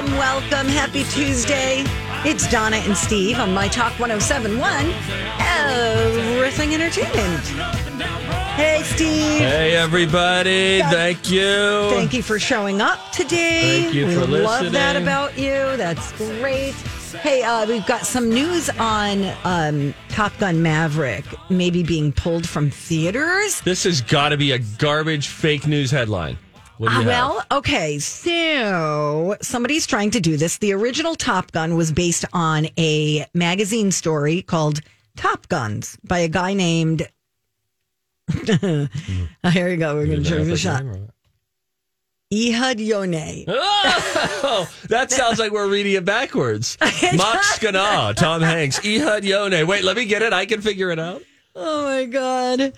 Welcome, welcome. Happy Tuesday. It's Donna and Steve on My Talk 1071, Everything Entertainment. Hey, Steve. Hey, everybody. Thank you. Thank you for showing up today. Thank you we for love that about you. That's great. Hey, uh, we've got some news on um, Top Gun Maverick maybe being pulled from theaters. This has got to be a garbage fake news headline. What do you Uh, well, okay, so somebody's trying to do this. The original Top Gun was based on a magazine story called Top Guns by a guy named. Here you go. We're going to it a shot. Ehud Yonay. Oh, that sounds like we're reading it backwards. Skana, Tom Hanks, Ehud Yonay. Wait, let me get it. I can figure it out. Oh my God.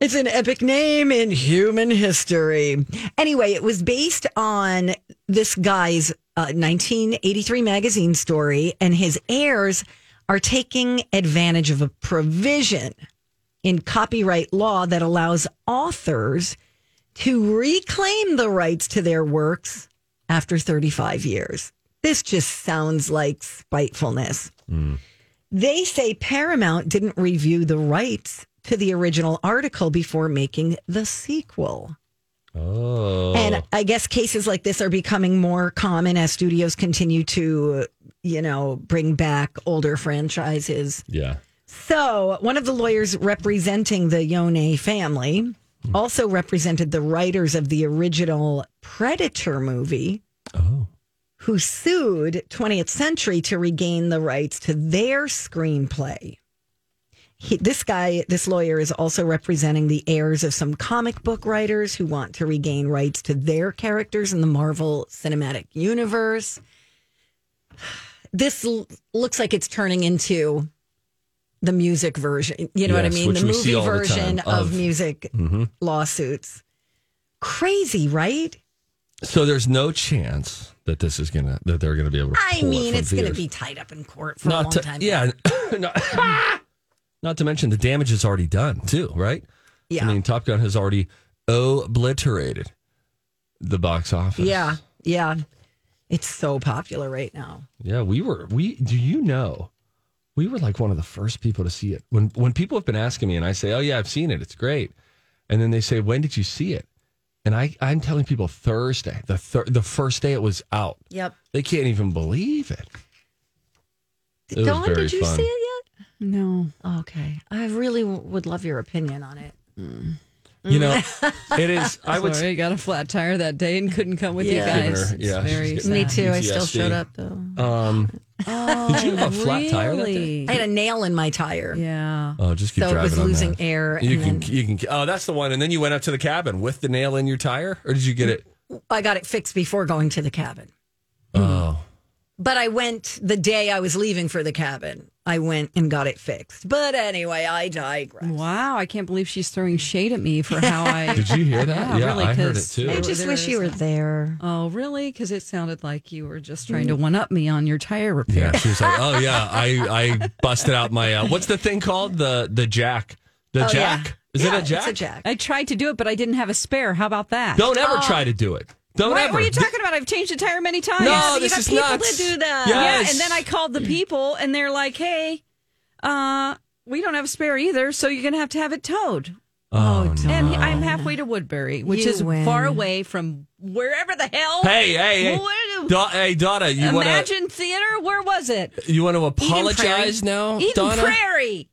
It's an epic name in human history. Anyway, it was based on this guy's uh, 1983 magazine story, and his heirs are taking advantage of a provision in copyright law that allows authors to reclaim the rights to their works after 35 years. This just sounds like spitefulness. They say Paramount didn't review the rights to the original article before making the sequel. Oh. And I guess cases like this are becoming more common as studios continue to, you know, bring back older franchises. yeah. So, one of the lawyers representing the Yonay family hmm. also represented the writers of the original Predator movie Oh. who sued 20th Century to regain the rights to their screenplay. He, this guy, this lawyer, is also representing the heirs of some comic book writers who want to regain rights to their characters in the Marvel Cinematic Universe. This l- looks like it's turning into the music version. You know what I mean? The movie all the version of, of- music Mhm. lawsuits. Crazy, right? So there's no chance that this is gonna that they're gonna be able to. I it mean, from it's going to be tied up in court for a not long to, time. yeah. not, not to mention the damage is already done too, right? Yeah. I mean, Top Gun has already obliterated the box office. Yeah, yeah. It's so popular right now. Yeah, we were. We do you know? We were like one of the first people to see it. When when people have been asking me, and I say, "Oh yeah, I've seen it. It's great," and then they say, "When did you see it?" And I I'm telling people Thursday, the thir- the first day it was out. Yep. They can't even believe it. It was Dawn, very did you fun. see it No. Yet? Okay. I really w- would love your opinion on it. You know, it is. I would. Sorry, I got a flat tire that day and couldn't come with Yeah. you guys. Her- It's yeah, very she's sad. Me too. I still PTSD. showed up though. Um, Oh, Did you have a flat tire that day? really? I had a nail in my tire. Yeah. oh, just keep So it driving was on losing that. air. You and can, then you can. Oh, that's the one. And then you went up to the cabin with the nail in your tire, or did you get it? I got it fixed before going to the cabin. Oh, But I went the day I was leaving for the cabin. I went and got it fixed. But anyway, I digress. Wow, I can't believe she's throwing shade at me for how I. did you hear that? Yeah, really, I heard it 'cause too. I just wish you were there. Oh, really? Because it sounded like you were just trying to one up me on your tire repair. Yeah, she was like, "Oh yeah, I I busted out my uh, what's the thing called the the jack the Oh, yeah. jack is Yeah, it a jack? It's a jack. I tried to do it, but I didn't have a spare. How about that? Don't ever try to do it. Don't What, ever. what are you talking about? I've changed the tire many times. No, you this got is people nuts. to do that. Yes. Yeah, and then I called the people, and they're like, "Hey, uh, we don't have a spare either, so you're gonna have to have it towed." Oh, no. And I'm halfway to Woodbury, which You is win. far away from wherever the hell. Hey, hey, hey. Well, where- you. Da- hey, Donna, you want to Imagine Theater. Where was it? you want to Prairie. apologize now, Eden Donna? Prairie.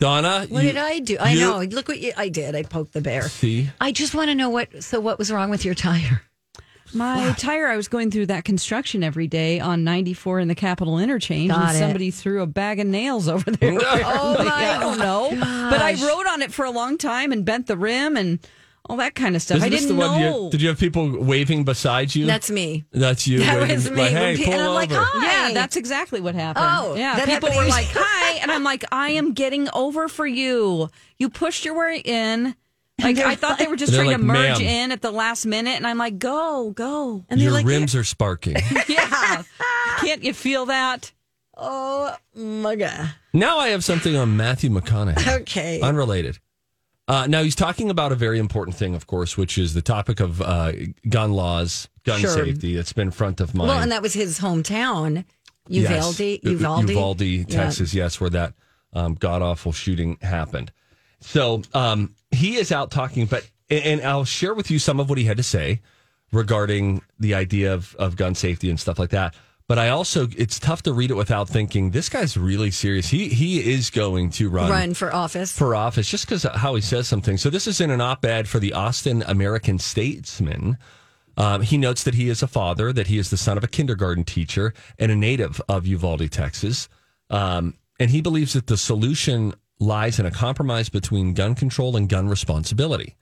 Donna, What you- did I do? I you- know. Look what you, I did. I poked the bear. See, I just want to know what. So what was wrong with your tire? My tire, I was going through that construction every day on 94 in the Capitol Interchange, Got and it. somebody threw a bag of nails over there. Oh my I don't know. But I rode on it for a long time and bent the rim and all that kind of stuff. Isn't I didn't the one you- know. did you have people waving beside you? That's me. That's you. That waving, was me. Like, hey, pull and I'm over. like, hi. yeah, that's exactly what happened. Oh, yeah. People happened were like, "Hi," and I'm like, "I am getting over for you. You pushed your way in." Like I thought they were just trying to merge in at the last minute, and I'm like, "Go, go!" And Your like, rims are sparking. Yeah, can't you feel that? oh my god. now I have something on Matthew McConaughey. Okay. Unrelated. Uh, now he's talking about a very important thing, of course, which is the topic of uh, gun laws, gun Sure. safety. It's been front of mind. well, and that was his hometown, Uvalde. Yes. Uvalde. Uvalde, Yeah. Texas. Yes, where that um, god awful shooting happened. So um, he is out talking, but and I'll share with you some of what he had to say regarding the idea of, of gun safety and stuff like that. But I also, it's tough to read it without thinking this guy's really serious. He he is going to run Run for office. for office just because how he says something. So this is in an op-ed for the Austin American Statesman. Um, he notes that he is a father, that he is the son of a kindergarten teacher and a native of Uvalde, Texas. Um, and he believes that the solution lies in a compromise between gun control and gun responsibility.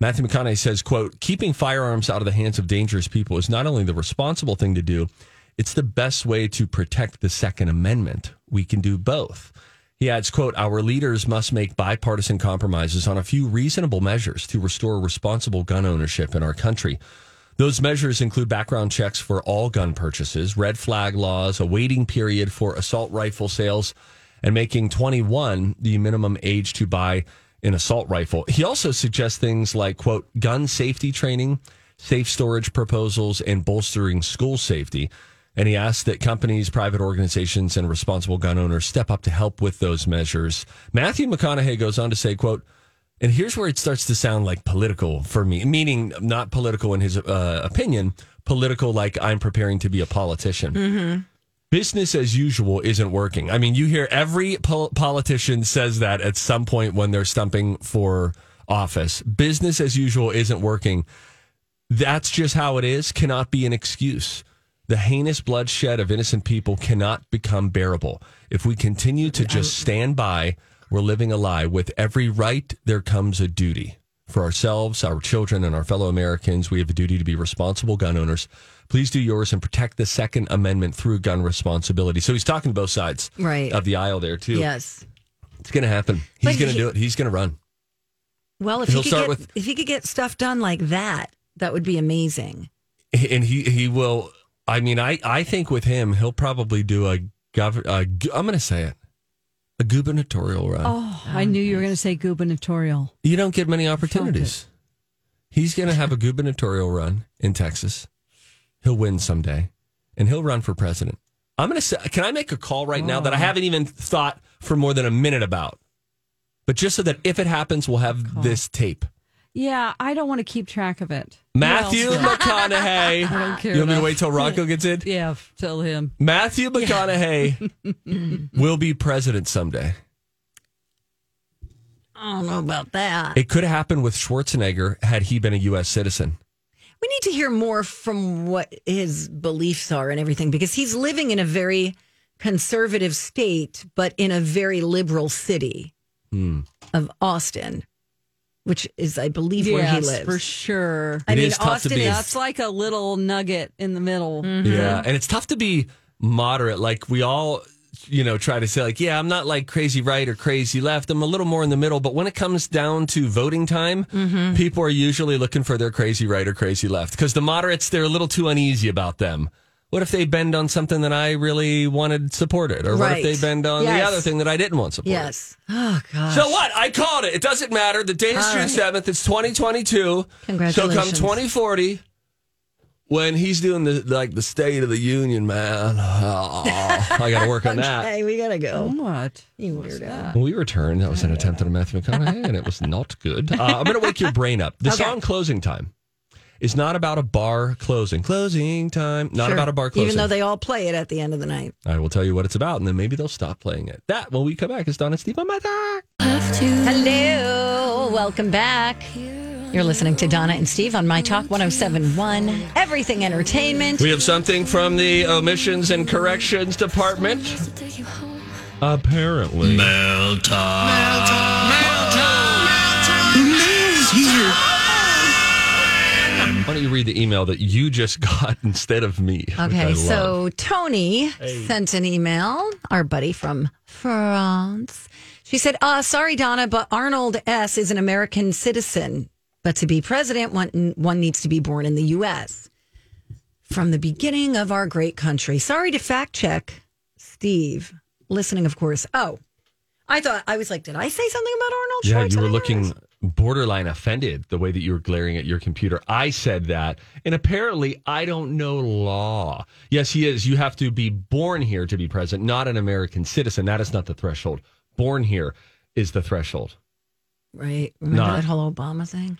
Matthew McConaughey says, quote, keeping firearms out of the hands of dangerous people is not only the responsible thing to do, it's the best way to protect the Second Amendment. We can do both. He adds, quote, our leaders must make bipartisan compromises on a few reasonable measures to restore responsible gun ownership in our country. Those measures include background checks for all gun purchases, red flag laws, a waiting period for assault rifle sales, and making 21 the minimum age to buy an assault rifle. He also suggests things like, quote, gun safety training, safe storage proposals, and bolstering school safety. And he asks that companies, private organizations, and responsible gun owners step up to help with those measures. Matthew McConaughey goes on to say, quote, and here's where it starts to sound like political for me, meaning not political in his uh, opinion, political like I'm preparing to be a politician. Business as usual isn't working. I mean, you hear every pol- politician says that at some point when they're stumping for office. Business as usual isn't working. That's just how it is, cannot be an excuse. The heinous bloodshed of innocent people cannot become bearable. If we continue to just stand by, we're living a lie. With every right, there comes a duty. For ourselves, our children, and our fellow Americans, we have a duty to be responsible gun owners. Please do yours and protect the Second Amendment through gun responsibility. So he's talking both sides Right. of the aisle there, too. Yes. It's going to happen. He's going to he- do it. He's going to run. Well, if He'll he could start get, with- if he could get stuff done like that, that would be amazing. and he he will. I mean, I I think with him, he'll probably do a gov. A, gu- I'm going to say it, a gubernatorial run. Oh, I knew you were going to say gubernatorial. You don't get many opportunities. He's going to have a gubernatorial run in Texas. He'll win someday, and he'll run for president. I'm going to say, can I make a call right now that I oh. haven't even thought for more than a minute about? But just so that if it happens, we'll have this tape. Yeah, I don't want to keep track of it. Matthew Who? McConaughey. I don't care You want me to wait till Rocco gets in? Yeah, tell him. Matthew McConaughey will be president someday. I don't know about that. It could happen with Schwarzenegger had he been a U.S. citizen. We need to hear more from what his beliefs are and everything because he's living in a very conservative state, but in a very liberal city Hmm. of Austin, which is, I believe, where he lives. for sure. I It mean, is tough to Austin be- is That's like a little nugget in the middle. Yeah, and it's tough to be moderate. Like we all, you know, try to say like, yeah, I'm not like crazy right or crazy left. I'm a little more in the middle. But when it comes down to voting time, mm-hmm. people are usually looking for their crazy right or crazy left because the moderates, they're a little too uneasy about them. What if they bend on something that I really wanted supported? Or right. what if they bend on yes. the other thing that I didn't want supported? Yes. Oh, God. So what? I called it. It doesn't matter. The date is June 7th. It's 2022. Congratulations. So come 2040, when he's doing the like the State of the Union, man. Oh, I got to work on that. Hey, we gotta go. What? You weirdo. When we returned, that was an attempt at a Matthew McConaughey, and it was not good. Uh, I'm going to wake your brain up. The Okay. song "Closing Time" is not about a bar closing. Closing time. Not Sure. about a bar closing. Even though they all play it at the end of the night. I will tell you what it's about, and then maybe they'll stop playing it. That when we come back is Don and Steve on my back. Hello, welcome back. You're listening to Donna and Steve on My Talk 1071, Everything Entertainment. We have something from the omissions and corrections department. Apparently. Mel Tel Tom's here. Why don't you read the email that you just got instead of me? which I Okay, love. so Tony sent an email, our buddy from France. She said, uh, sorry, Donna, but Arnold S. is an American citizen. But to be president, one, one needs to be born in the U.S. From the beginning of our great country. Sorry to fact check, Steve. Listening, of course. Oh, I thought, I was like, did I say something about Arnold Yeah, you were looking borderline offended the way that you were glaring at your computer. I said that, and apparently I don't know law. Yes, he is. You have to be born here to be president, not an American citizen. That is not the threshold. Born here is the threshold. Right. Remember Not- that whole Obama thing?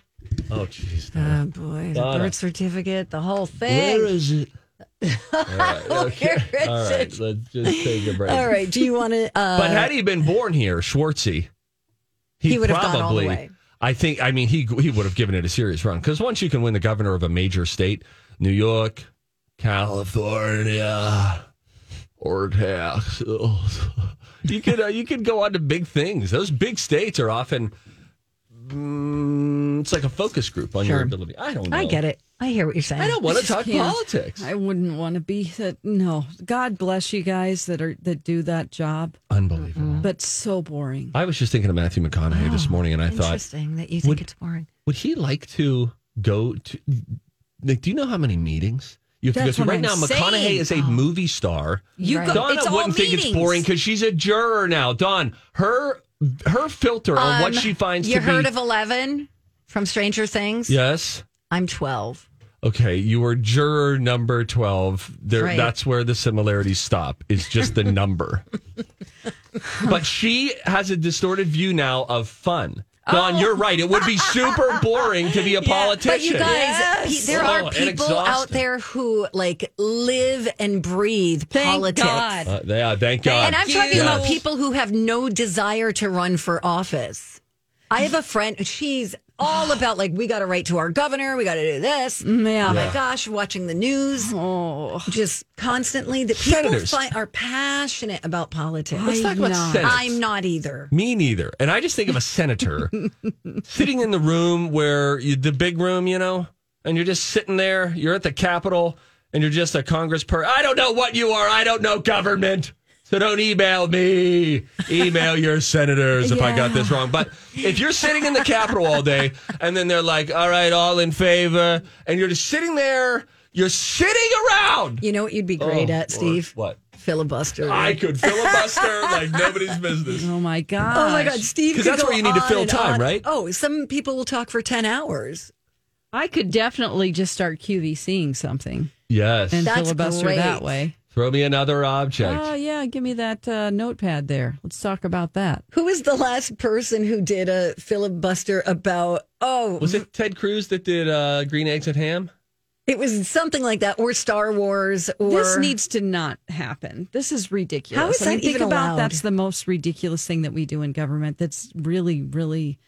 Oh, jeez. Oh, boy. The Donna. birth certificate, the whole thing. Where is it? All right, okay. Where is All right, it? let's just take a break. All right. Do you want to? Uh, But had he been born here, Schwartzy, he, He would have probably, gone all the way. I think. I mean, he he would have given it a serious run because once you can win the governor of a major state, New York, California, or Texas, you could uh, you could go on to big things. Those big states are often. Mm, it's like a focus group on your Sure. ability. I don't know. I get it. I hear what you're saying. I don't want to talk can't. politics. I wouldn't want to be that. No, God bless you guys that are that do that job, Unbelievable. but so boring. I was just thinking of Matthew McConaughey this morning, and I thought, Interesting that you think Would- it's boring. would he like to go to? Like, do you know how many meetings you have That's to go to? Right now, I'm McConaughey saying. is a movie star. You go. Donna it's all wouldn't think it's meetings. boring because she's a juror now. Dawn, her her filter on what Um, she finds You heard be. of Eleven from Stranger Things? yes. I'm 12. Okay, you were juror number twelve. There, Right. that's where the similarities stop. Is just the number. but she has a distorted view now of fun. Dawn, you're right. It would be super boring to be a politician. Oh. But you guys, pe- there Oh, are people out there who like live and breathe Thank politics. God. Uh, yeah, thank God. And I'm you. talking about people who have no desire to run for office. I have a friend, she's all about like, we got to write to our governor, we got to do this. Mm, yeah. Oh my gosh, watching the news Oh, just constantly. That people fi- are passionate about politics. Let's talk about not. Senate. I'm not either. Me neither. And I just think of a senator sitting in the room where you, the big room, you know, and you're just sitting there. You're at the Capitol and you're just a Congress person. I don't know what you are. I don't know government. So don't email me. Email your senators if I got this wrong. But if you're sitting in the Capitol all day and then they're like, all right, all in favor, and you're just sitting there, you're sitting around. You know what you'd be great Oh, at, Steve? What? Filibuster. I could filibuster like nobody's business. oh my God. Oh my God, Steve! 'Cause could that's go where you need to fill time, on. right? Oh, some people will talk for ten hours. I could definitely just start QVCing something Yes. and That's filibuster that great. way. Throw me another object. Oh yeah, give me that uh, notepad there. Let's talk about that. Who was the last person who did a filibuster about? Oh, Was it Ted Cruz that did uh, Green Eggs and Ham? it was something like that, or Star Wars, or This needs to not happen. This is ridiculous. How is I mean, that think even about allowed? that's the most ridiculous thing that we do in government. That's really, really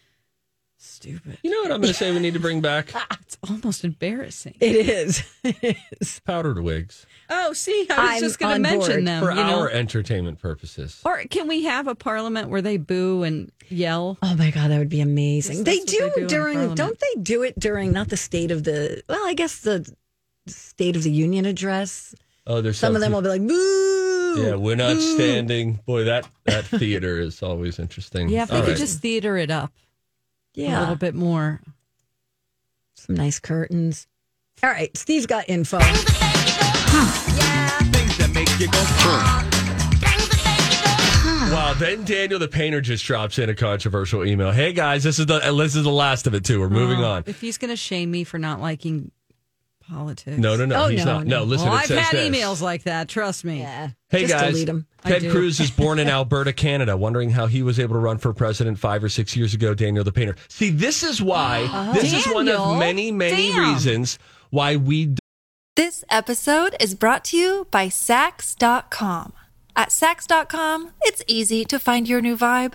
stupid. You know what I'm going to say we need to bring back? It's almost embarrassing. It is. It is. Powdered wigs Oh, see, I was I'm just going to mention board. them. for you know? our entertainment purposes. or can we have a parliament where they boo and yell? Oh my god, that would be amazing. They do, they do during. Don't they do it during not the state of the? Well, I guess the State of the Union address. Oh, there's Some of them will be like, "Boo!" Yeah, we're not standing. Boy, that that theater is always interesting. Yeah, if they All could just theater it up a little bit more. some nice curtains. All right, Steve's got info. Wow. Then Daniel the painter just drops in a controversial email. Hey guys, this is the this is the last of it too. We're moving Oh, on. If he's going to shame me for not liking politics. No, no, no. Oh, he's no, not. no. No, listen. Well, it I've says had this. emails like that. Trust me. Yeah. Hey Just guys, delete 'em. I Ted. Cruz is born in Alberta, Canada. Wondering how he was able to run for president five or six years ago. Daniel the painter. See, this is why. Uh-huh. This is one of many, many damn. reasons why we This episode is brought to you by Saks.com. At Saks.com, it's easy to find your new vibe.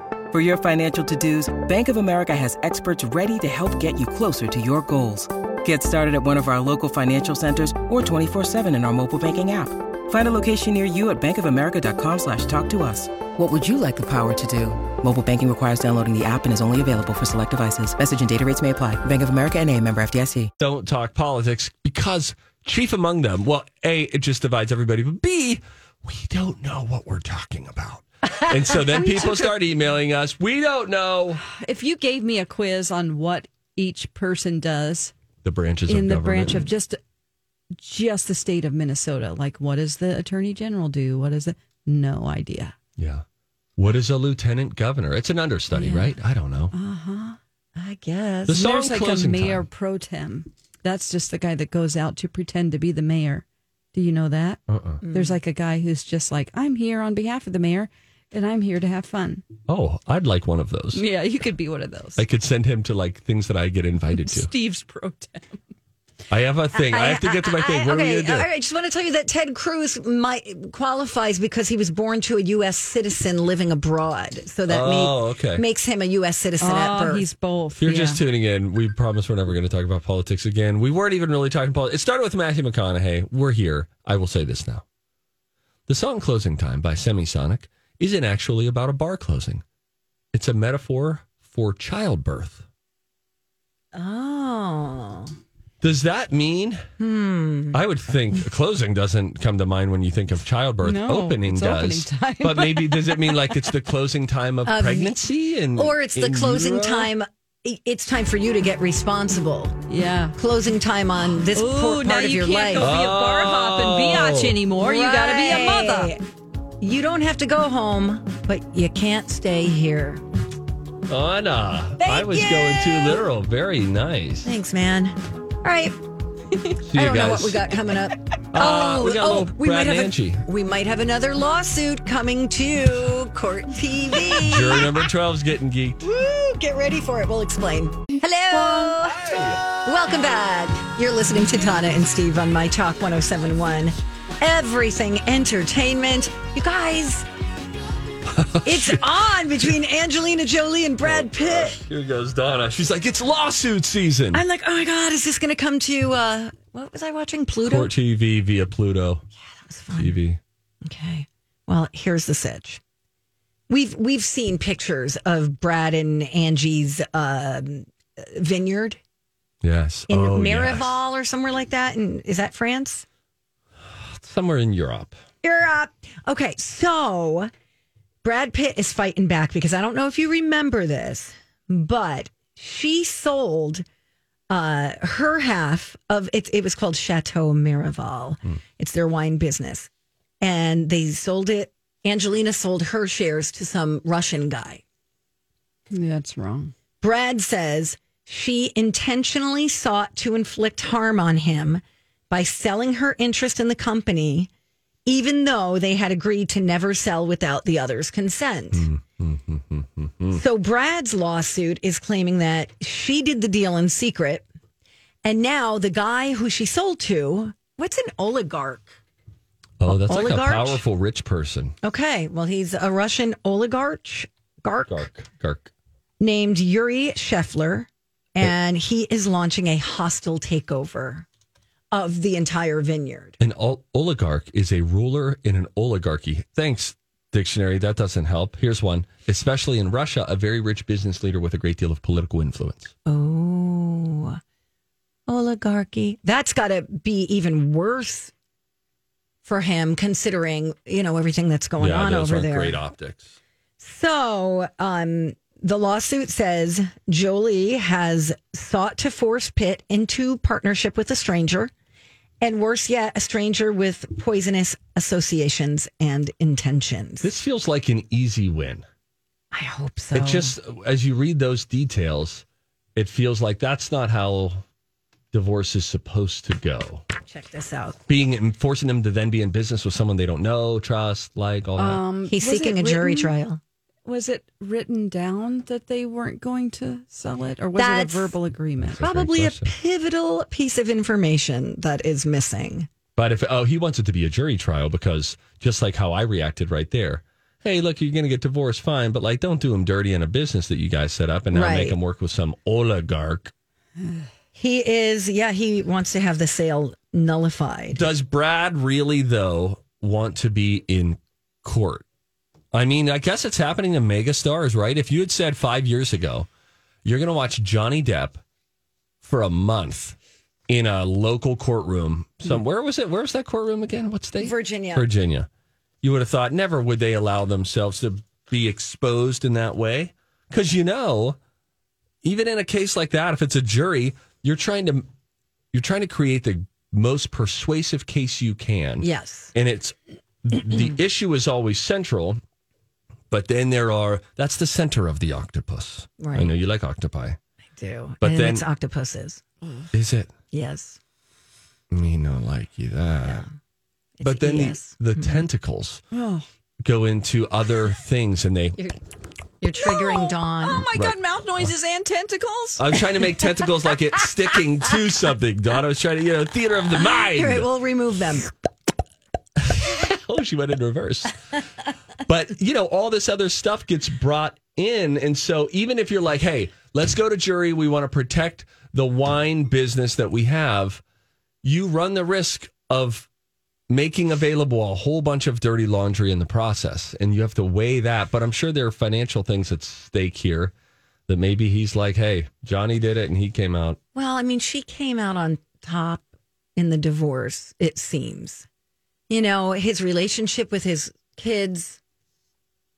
For your financial to-dos, Bank of America has experts ready to help get you closer to your goals. Get started at one of our local financial centers or 24-7 in our mobile banking app. Find a location near you at bankofamerica.com slash talk to us. What would you like the power to do? Mobile banking requires downloading the app and is only available for select devices. Message and data rates may apply. Bank of America and a member FDIC. don't talk politics because chief among them, well, A, it just divides everybody, but B, we don't know what we're talking about. And so then people start emailing us. We don't know If you gave me a quiz on what each person does the branches in of the government. branch of just just the state of Minnesota, like what does the attorney general do? What is it? No idea. yeah. What is a lieutenant governor? It's an understudy, right? I don't know. Uh huh. I guess The song there's like a mayor Time. pro tem. That's just the guy that goes out to pretend to be the mayor. Do you know that? Uh-uh. There's like a guy who's just like, I'm here on behalf of the mayor, and I'm here to have fun. Oh, I'd like one of those. Yeah, you could be one of those. I could send him to like things that I get invited to. Steve's pro tem. I have a thing. I, have to get to my thing. What okay, are we going to do? I just want to tell you that Ted Cruz might qualifies because he was born to a U.S. citizen living abroad, so that Oh, ma- okay. makes him a U.S. citizen at Oh, birth. he's both. If you're yeah. just tuning in, we promise we're never going to talk about politics again. We weren't even really talking politics. It started with Matthew McConaughey. We're here. I will say this now. The song Closing Time by Semisonic isn't actually about a bar closing, it's a metaphor for childbirth. oh, Does that mean? Hmm. I would think closing doesn't come to mind when you think of childbirth. No, opening it's does. opening time. But maybe does it mean like it's the closing time of pregnancy and or it's the closing utero? time. It's time for you to get responsible. yeah. Closing time on this Ooh, por- now part of you your can't life. go be a bar hop and biatch Oh. anymore. You got to be a mother. You don't have to go home, but you can't stay here. Anna. Thank I was you. going too literal. Very nice. Thanks, man. All right. See I you don't know guys. what we got coming up. Uh, we got a little we Brad might have Angie. A, we might have another lawsuit coming to Court TV. Jury number 12 is getting geeked. Woo, get ready for it. We'll explain. Hello. Welcome back. You're listening to Donna and Steve on My Talk 1071. Everything entertainment. You guys, it's on between Angelina Jolie and Brad Pitt. Here goes Donna. She's like, it's lawsuit season. I'm like, oh my God, is this going to come to, uh, what was I watching? Pluto? Court TV via Pluto Yeah, that was fun. TV. Okay. Well, here's the sitch. We've we've seen pictures of Brad and Angie's um, vineyard Yes. in oh, Marival or somewhere like that. And is that France? Yes. Somewhere in Europe. Europe. Okay, so Brad Pitt is fighting back because I don't know if you remember this, but she sold uh, her half of it. It was called Chateau Miraval. It's their wine business, and they sold it. Angelina sold her shares to some Russian guy. That's wrong. Brad says she intentionally sought to inflict harm on him by selling her interest in the company, even though they had agreed to never sell without the other's consent. Hmm, hmm, hmm, so Brad's lawsuit is claiming that she did the deal in secret. And now the guy who she sold to, what's an oligarch? Oh, that's like Oligarch? a powerful rich person. Okay, well, he's a Russian oligarch. Gark. Gark. Gark. named Yuri Shefler, and he is launching a hostile takeover of the entire vineyard. An ol- oligarch is a ruler in an oligarchy. Thanks, dictionary. That doesn't help. Here's one. Especially in Russia, a very rich business leader with a great deal of political influence. Oh. oligarchy. That's got to be even worse for him, considering you know everything that's going yeah, on those over aren't there. great optics. So, um, the lawsuit says Jolie has sought to force Pitt into partnership with a stranger, and worse yet, a stranger with poisonous associations and intentions. This feels like an easy win. I hope so. It just, as you read those details, it feels like that's not how divorce is supposed to go. check this out. Being forcing them to then be in business with someone they don't know, trust, like all that. Um, He's was seeking it a jury trial. Was it written down that they weren't going to sell it, or was That's it a verbal agreement? Probably a question. pivotal piece of information that is missing. But if oh, he wants it to be a jury trial because just like how I reacted right there. Hey, look, you're going to get divorced, fine, but like, don't do him dirty in a business that you guys set up, and now Right. make him work with some oligarch. He is, yeah, he wants to have the sale nullified. Does Brad really though want to be in court? I mean, I guess it's happening to megastars, right? If you had said five years ago, you're going to watch Johnny Depp for a month in a local courtroom. Some where was it? Where was that courtroom again? What state? Virginia. Virginia. You would have thought never would they allow themselves to be exposed in that way, because you know, even in a case like that, if it's a jury, you're trying to you're trying to create the most persuasive case you can. Yes. And it's the issue is always central, but then there are that's the center of the octopus. Right. I know you like octopi. I do. But and then- it's octopuses. Is it? Yes. Me no like you that. It's But then ES. the, the mm-hmm. tentacles Oh, go into other things and they You're, you're triggering Dawn. oh my Right. God! Mouth noises and tentacles. I'm trying to make tentacles like it's sticking to something, Don. I was trying to, you know, theater of the mind. All right, we'll remove them. oh, she went in reverse. But, you know, all this other stuff gets brought in. And so even if you're like, hey, let's go to jury, we want to protect the wine business that we have, you run the risk of making available a whole bunch of dirty laundry in the process. And you have to weigh that. But I'm sure there are financial things at stake here that maybe he's like, hey, Johnny did it and he came out. Well, I mean, she came out on top in the divorce, it seems. You know, his relationship with his kids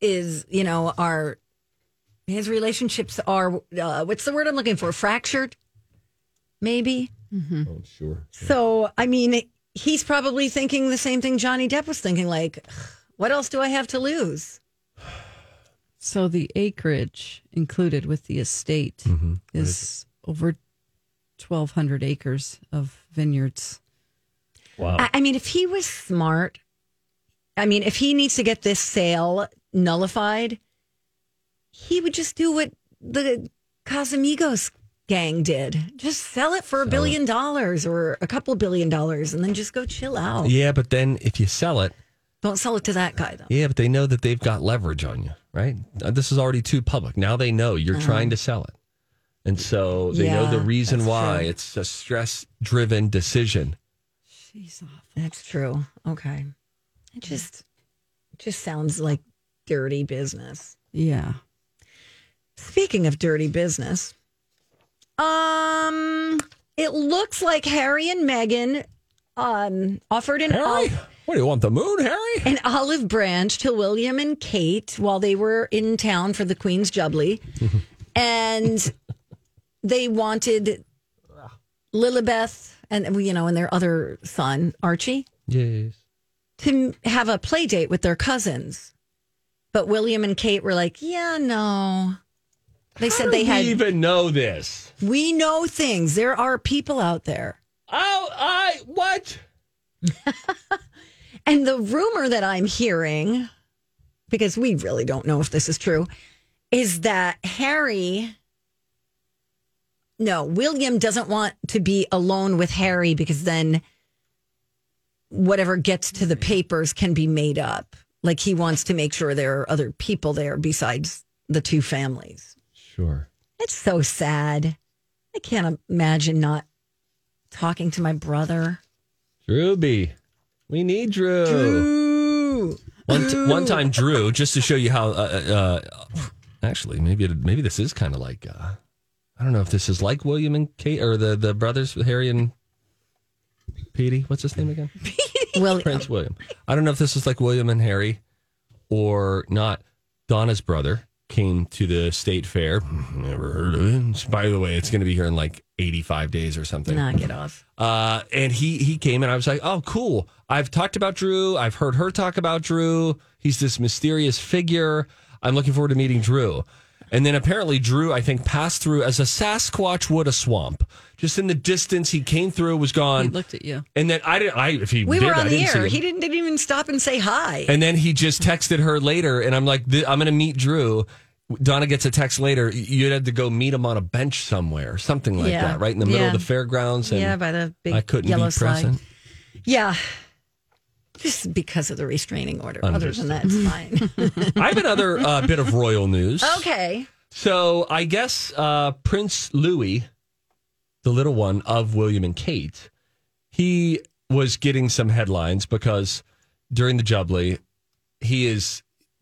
is, you know, are his relationships are uh, what's the word I'm looking for? Fractured, maybe. Oh, sure. So, I mean, he's probably thinking the same thing Johnny Depp was thinking like, what else do I have to lose? So the acreage included with the estate Mm-hmm. is over twelve hundred acres of vineyards. Wow. I, I mean, if he was smart, I mean, if he needs to get this sale nullified, he would just do what the Casamigos gang did. Just sell it for a billion dollars or a couple billion dollars and then just go chill out. yeah, but then if you sell it, Don't sell it to that guy, though. Yeah, but they know that they've got leverage on you, right? Uh, This is already too public. Now they know you're trying to sell it. And so they know the Uh-huh. Yeah, reason that's why. true. It's a stress driven decision. She's awful. That's true. Okay. It just, just sounds like dirty business. Yeah. Speaking of dirty business, um, it looks like Harry and Meghan um offered an Harry? olive, What do you want, the moon, Harry? an olive branch to William and Kate while they were in town for the Queen's Jubilee, and they wanted Lilibet and you know and their other son Archie Yes. to have a play date with their cousins. But William and Kate were like, yeah, no. They said they we had, even know this. we know things. There are people out there. Oh, I what? And the rumor that I'm hearing, because we really don't know if this is true, is that Harry, no, William doesn't want to be alone with Harry because then whatever gets to the papers can be made up. Like he wants to make sure there are other people there besides the two families. Sure. It's so sad. I can't imagine not talking to my brother. Drewby. We need Drew. Ooh. One, t- one time, Drew, just to show you how. Uh, uh, actually, maybe it, maybe this is kind of like. Uh, I don't know if this is like William and Kate or the the brothers Harry and Petey. What's his name again? Well, Prince William. I don't know if this is like William and Harry or not. Donna's brother came to the state fair. Never heard of it. By the way, it's going to be here in like 85 days or something. nah, get off. Uh, and he he came and I was like, oh, cool. I've talked about Drew. I've heard her talk about Drew. He's this mysterious figure. I'm looking forward to meeting Drew. And then apparently Drew, I think, passed through as a Sasquatch would a swamp. Just in the distance, he came through, was He gone, looked at you. and then I didn't. I if he We did, were I on the didn't air. He didn't, didn't even stop and say hi. And then he just texted her later, and I'm like, I'm going to meet Drew. Donna gets a text later. You had to go meet him on a bench somewhere, something like Yeah. that, right in the middle Yeah. of the fairgrounds. And yeah, by the big I couldn't yellow be slide. present. Yeah. Just because of the restraining order. Other than that, it's fine. I have another uh, bit of royal news. okay. So I guess uh, Prince Louis, the little one of William and Kate, he was getting some headlines because during the Jubilee, he is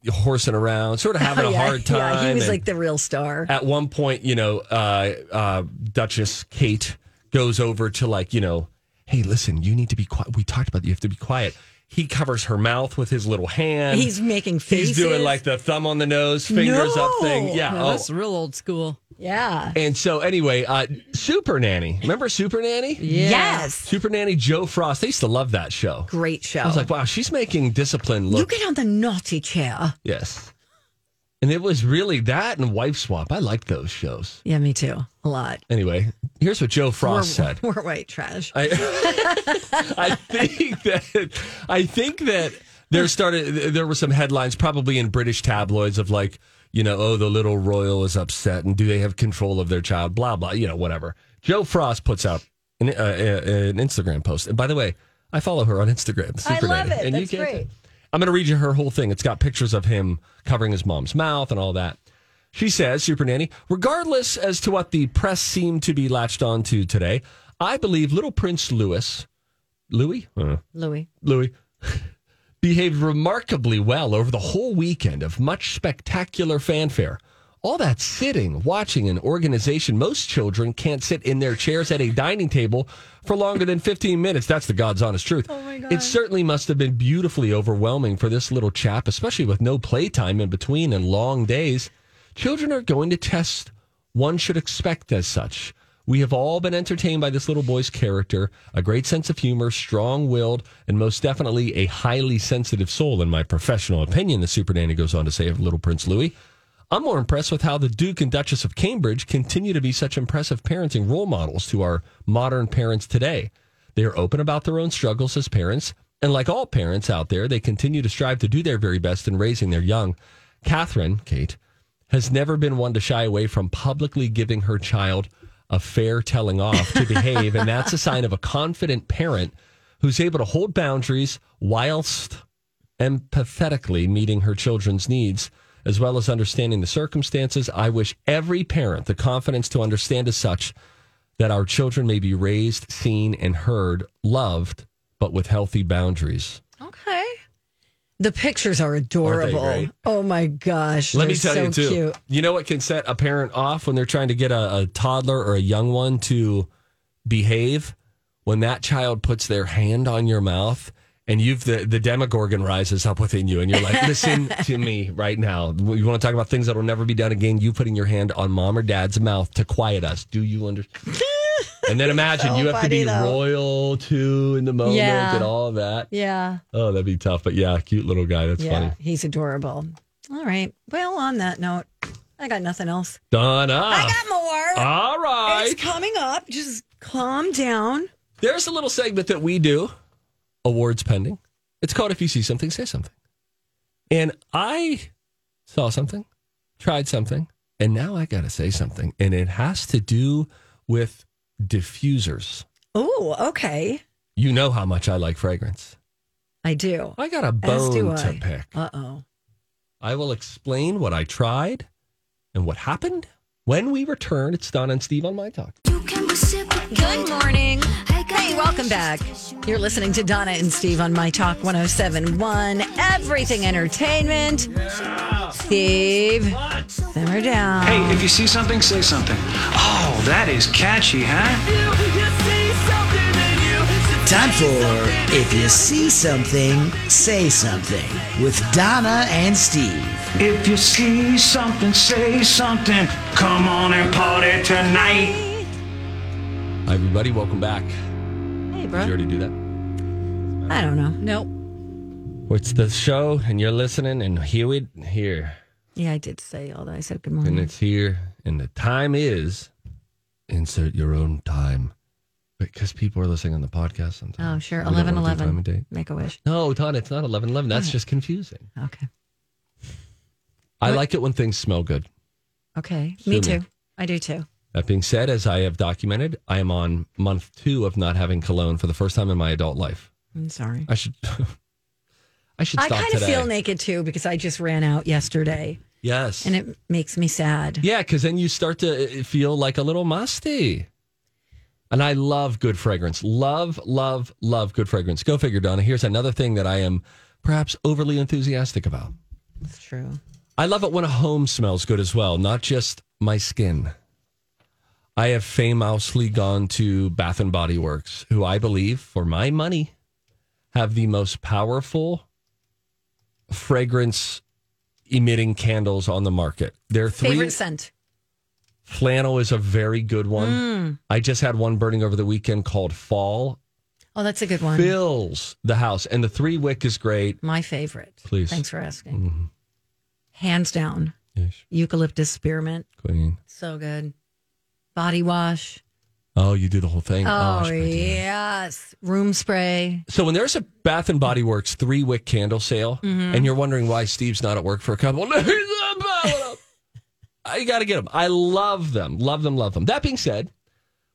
horsing around, sort of having Oh, a hard time. Yeah, he was and- like the real star. at one point, you know, uh, uh, Duchess Kate goes over to like, you know, hey, listen, you need to be quiet. We talked about you have to be quiet. He covers her mouth with his little hand. He's making faces. He's doing like the thumb on the nose, fingers up thing. No. Yeah. Yeah, oh. that's real old school. Yeah. And so anyway, uh, Super Nanny. Remember Super Nanny? Yeah. Yes. Super Nanny Jo Frost. I used to love that show. Great show. I was like, wow, she's making discipline look. you get on the naughty chair. yes. And it was really that and Wife Swap. I liked those shows. Yeah, me too. A lot. Anyway, here's what Jo Frost we're, said. we're white trash. I, I think that I think that there started there were some headlines probably in British tabloids of like you know oh the little royal is upset and do they have control of their child blah blah you know whatever. Jo Frost puts out an, uh, uh, an Instagram post and by the way I follow her on Instagram. I Super love Nanny, it. and That's can- great. I'm going to read you her whole thing. It's got pictures of him covering his mom's mouth and all that. She says, Super Nanny, regardless as to what the press seemed to be latched onto today, I believe little Prince Louis, Louis, Uh, Louis. Louis, behaved remarkably well over the whole weekend of much spectacular fanfare. All that sitting, watching an organization, most children can't sit in their chairs at a dining table for longer than 15 minutes. That's the God's honest truth. Oh my God. It certainly must have been beautifully overwhelming for this little chap, especially with no playtime in between and long days. Children are going to test one should expect as such. We have all been entertained by this little boy's character, a great sense of humor, strong willed, and most definitely a highly sensitive soul, in my professional opinion, the Super Nanny goes on to say of little Prince Louis. I'm more impressed with how the Duke and Duchess of Cambridge continue to be such impressive parenting role models to our modern parents today. They are open about their own struggles as parents, and like all parents out there, they continue to strive to do their very best in raising their young. Catherine, Kate, has never been one to shy away from publicly giving her child a fair telling off to behave, and that's a sign of a confident parent who's able to hold boundaries whilst empathetically meeting her children's needs as well as understanding the circumstances. I wish every parent the confidence to understand as such that our children may be raised, seen, and heard, loved, but with healthy boundaries. Okay. The pictures are adorable. Oh my gosh. Let me tell you so too. Cute. You know what can set a parent off when they're trying to get a, a toddler or a young one to behave? When that child puts their hand on your mouth and you've the, the demogorgon rises up within you and you're like, listen to me right now. You want to talk about things that will never be done again? You putting your hand on mom or dad's mouth to quiet us. Do you understand? and then imagine So you have to be though. royal too in the moment Yeah. and all of that. Yeah. Oh, that'd be tough. But yeah, cute little guy. That's yeah. funny. He's adorable. All right. Well, on that note, I got nothing else. Donna. I got more. All right. It's coming up. Just calm down. There's a little segment that we do, awards pending. It's called If You See Something, Say Something. And I saw something, tried something, and now I got to say something. And it has to do with diffusers. Oh, okay. You know how much I like fragrance. I do. I got a bone to pick. Uh oh. I will explain what I tried and what happened When we return, it's Donna and Steve on My Talk. Good morning. Hey, welcome back. You're listening to Donna and Steve on My Talk 1071, Everything Entertainment. Steve, simmer down. Hey, if you see something, say something. Oh, that is catchy, huh? Time for If You See Something, Say Something with Donna and Steve. If you see something, say something. Come on and party tonight. Hi, everybody. Welcome back. Hey, bro. Did you already do that? I don't know. Nope. It's the show, and you're listening, and here it here, Yeah, I did say all that. I said good morning. and it's here, and the time is insert your own time, because people are listening on the podcast sometimes. Oh, sure. We 11 wanna do time 11. Make a wish. No, Todd, it's not 11 11. That's just confusing. Okay. I What? like it when things smell good. Okay. Sue Me me. too. I do too. That being said, as I have documented, I am on month two of not having cologne for the first time in my adult life. I'm sorry. I should. I should I kind of feel naked too because I just ran out yesterday yes. and it makes me sad. Yeah, because then you start to uh, feel like a little musty. And I love good fragrance. Love, love, love good fragrance. Go figure, Donna. Here's another thing that I am perhaps overly enthusiastic about. It's true. I love it when a home smells good as well, not just my skin. I have famously gone to Bath and Body Works, who I believe, for my money, have the most powerful fragrance emitting candles on the market. They're three Favorite scent? Flannel is a very good one. Mm. I just had one burning over the weekend called Fall. Oh, that's a good one. Fills the house. And the three wick is great. My favorite. Please. Thanks for asking. Mhm. Hands down, Yes, eucalyptus spearmint. Queen. So good. Body wash. Oh, you do the whole thing. Oh, dear. yes. Room spray. So when there's a Bath and Body Works three wick candle sale, Mm-hmm. and you're wondering why Steve's not at work for a couple, I got to get them. I love them, love them, love them. That being said,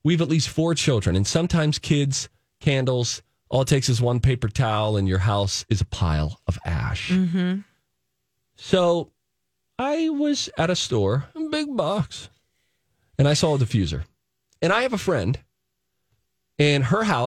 we have at least four children, and sometimes kids candles. All it takes is one paper towel, and your house is a pile of ash. Mm-hmm. So I was at a store, a big box, and I saw a diffuser. And I have a friend, and her house.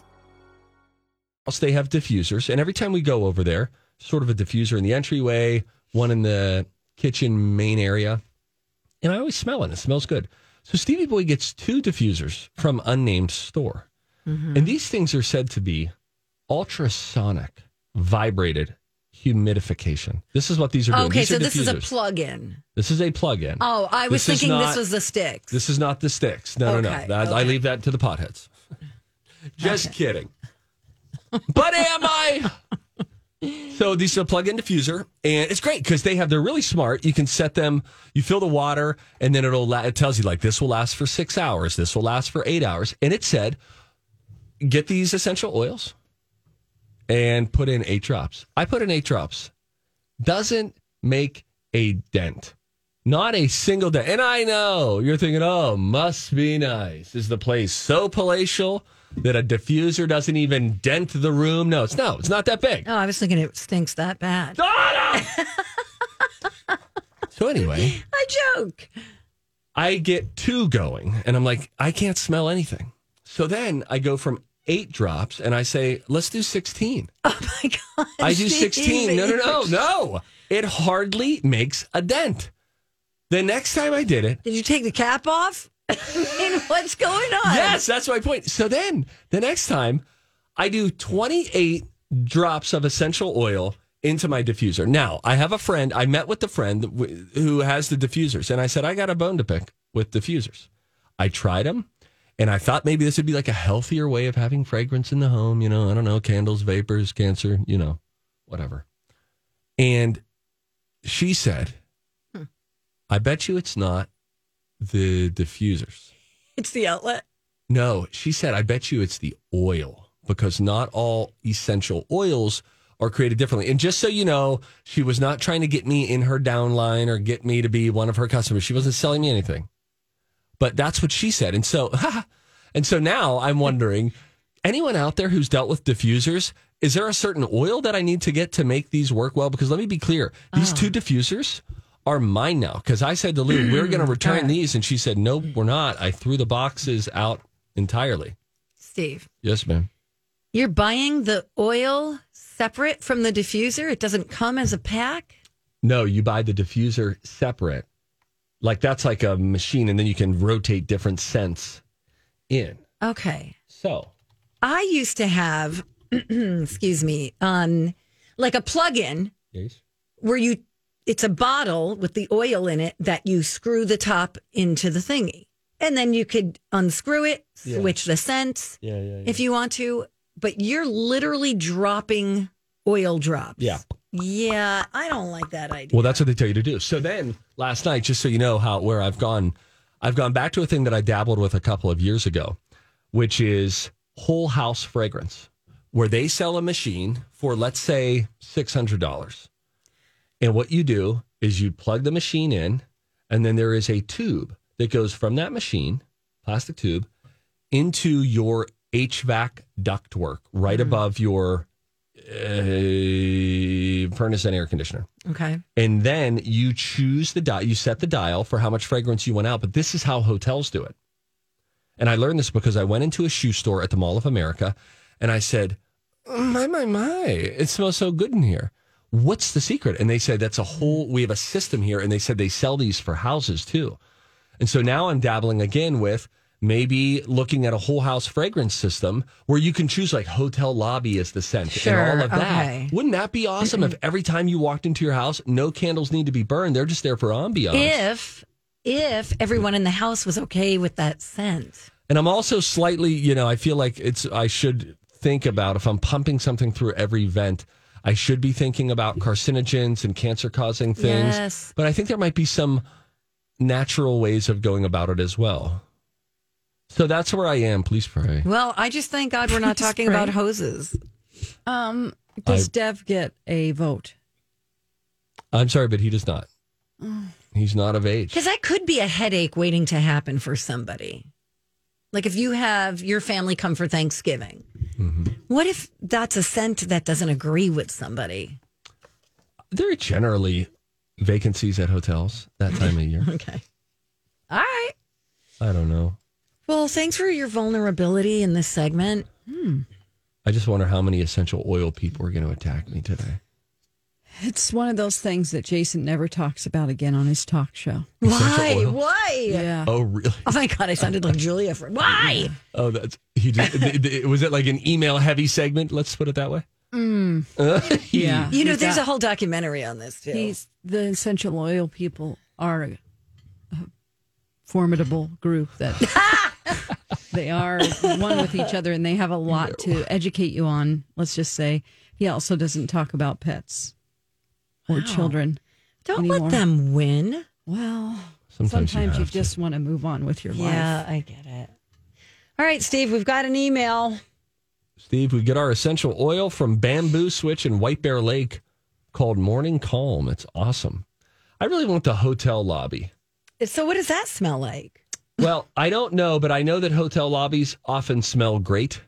They have diffusers, and every time we go over there, sort of a diffuser in the entryway, one in the kitchen main area, and I always smell it. It smells good. So Stevie Boy gets two diffusers from unnamed store, mm-hmm. and these things are said to be ultrasonic vibrated humidification. This is what these are doing. Okay, These so this is a plug-in. This is a plug-in. Oh, I was This thinking not- this was the sticks. This is not the sticks. No, no, Okay, no. That, I okay. leave that to the potheads. Just kidding. But am I? So these are a plug-in diffuser, and it's great because they have they're really smart. You can set them. You fill the water, and then it'll la- it tells you like this will last for six hours. This will last for eight hours, and it said get these essential oils and put in eight drops. I put in eight drops. Doesn't make a dent. Not a single dent. And I know you're thinking, oh, must be nice. Is the place so palatial that a diffuser doesn't even dent the room? No, it's no, it's not that big. oh, I was thinking it stinks that bad. So anyway, I joke. I get two going, and I'm like, I can't smell anything. So then I go from eight drops, and I say, let's do 16. Oh my god. I do 16. No, no, no, no. It hardly makes a dent. The next time I did it, Did you take the cap off? I mean, what's going on? Yes, that's my point. So then the next time I do 28 drops of essential oil into my diffuser. Now, I have a friend, I met with the friend who has the diffusers, and I said, I got a bone to pick with diffusers. I tried them, and I thought maybe this would be like a healthier way of having fragrance in the home. You know, I don't know, candles, vapors, cancer, you know, whatever. And she said, hmm. I bet you it's not the diffusers. It's the outlet. No, she said, I bet you it's the oil because not all essential oils are created differently. And just so you know, she was not trying to get me in her downline or get me to be one of her customers. She wasn't selling me anything. But that's what she said. And so, and so now I'm wondering anyone out there who's dealt with diffusers, is there a certain oil that I need to get to make these work well? Because let me be clear, these uh-huh. two diffusers are mine now. Because I said to Lou, we're going to return these. And she said, nope, we're not. I threw the boxes out entirely. Steve, Yes, ma'am. you're buying the oil separate from the diffuser. It doesn't come as a pack. No, you buy the diffuser separate. Like that's like a machine, and then you can rotate different scents in. Okay. So, I used to have, excuse me, um, like a plug-in yes. where you it's a bottle with the oil in it that you screw the top into the thingy. And then you could unscrew it, Yeah. switch the scents Yeah, yeah, yeah. if you want to, but you're literally dropping oil drops. Yeah. Yeah, I don't like that idea. Well, that's what they tell you to do. So then last night, just so you know how where I've gone, I've gone back to a thing that I dabbled with a couple of years ago, which is whole house fragrance, where they sell a machine for let's say six hundred dollars. And what you do is you plug the machine in, and then there is a tube that goes from that machine, plastic tube, into your HVAC ductwork right above your uh, furnace and air conditioner. okay. And then you choose the dial, you set the dial for how much fragrance you want out. But this is how hotels do it. And I learned this because I went into a shoe store at the Mall of America and I said, My, my, my, it smells so good in here. What's the secret? And they said, That's a whole, we have a system here. And they said they sell these for houses too. And so now I'm dabbling again with maybe looking at a whole house fragrance system where you can choose like hotel lobby as the scent Sure, and all of that. okay. Wouldn't that be awesome if every time you walked into your house, no candles need to be burned? They're just there for ambiance. If if everyone in the house was okay with that scent. And I'm also slightly, you know, I feel like it's, I should think about if I'm pumping something through every vent, I should be thinking about carcinogens and cancer causing things. Yes. But I think there might be some natural ways of going about it as well. So that's where I am. Please pray. Well, I just thank God we're not Please talking pray. about hoses. Um, does I- Dev get a vote? I'm sorry, but he does not. He's not of age. Because that could be a headache waiting to happen for somebody. Like if you have your family come for Thanksgiving, mm-hmm. what if that's a scent that doesn't agree with somebody? There are generally vacancies at hotels that time of year. Okay. All right. I don't know. Well, thanks for your vulnerability in this segment. Hmm. I just wonder how many essential oil people are going to attack me today. It's one of those things that Jason never talks about again on his talk show. Why? Why? Yeah. Oh, really? Oh my God, I sounded like Julia. For, why? Oh, that's he. Just, th- th- was it like an email heavy segment? Let's put it that way. Mm. Uh, yeah. You know, He's there's got- a whole documentary on this too. He's the essential oil people are a, a formidable group that they are one with each other and they have a lot to educate you on. Let's just say he also doesn't talk about pets or children. Don't anymore. let them win. Well, Sometimes sometimes, you you, just want to move on with your Yeah, life. Yeah, I get it. All right, Steve, we've got an email. Steve, we get our essential oil from Bamboo Switch in White Bear Lake called Morning Calm. It's awesome. I really want the hotel lobby. So, what does that smell like? Well, I don't know, but I know that hotel lobbies often smell great.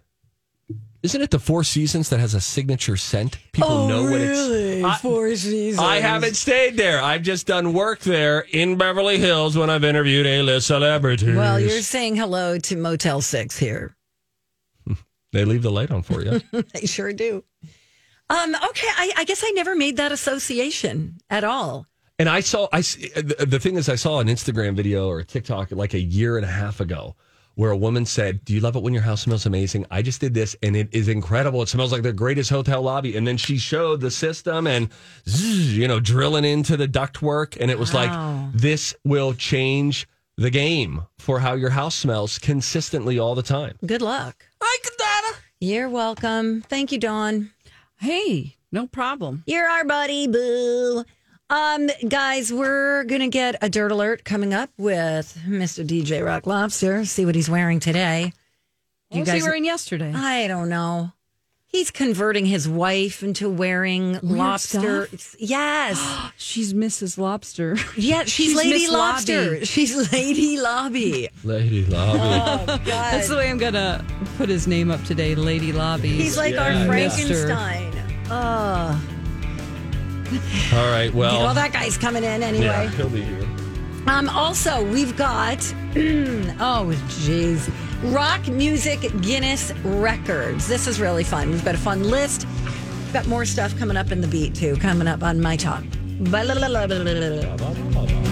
Isn't it the Four Seasons that has a signature scent? People know what it's. I- Four seasons. I haven't stayed there. I've just done work there in Beverly Hills when I've interviewed A-list celebrities. Well, you're saying hello to Motel Six here. They leave the light on for you. they sure do. Um. Okay. I, I guess I never made that association at all. And I saw I the the thing is I saw an Instagram video or a TikTok like a year and a half ago where a woman said, "Do you love it when your house smells amazing? I just did this and it is incredible. It smells like the greatest hotel lobby." And then she showed the system and zzz, you know drilling into the ductwork and it was like this will change the game for how your house smells consistently all the time. Good luck. You're welcome. Thank you, Dawn. Hey, no problem. You're our buddy, boo. Um, guys, we're gonna get a dirt alert coming up with Mr. DJ Rock Lobster. See what he's wearing today. What was he wearing yesterday? I don't know. He's converting his wife into wearing lobster. stuff? Yes. She's Mrs. Lobster. Yeah, she's, She's Lady Miss Lobster. Lobby. She's Lady Lobby. Lady lobby. That's the way I'm gonna put his name up today, Lady Lobby. He's like our Yeah. Frankenstein. Oh, all right. Well, well, that guy's coming in anyway. yeah, he'll be here. Um, also, we've got, oh, jeez, rock music Guinness records. This is really fun. We've got a fun list. We've got more stuff coming up in the beat, too, coming up on my talk. Blah, blah, blah.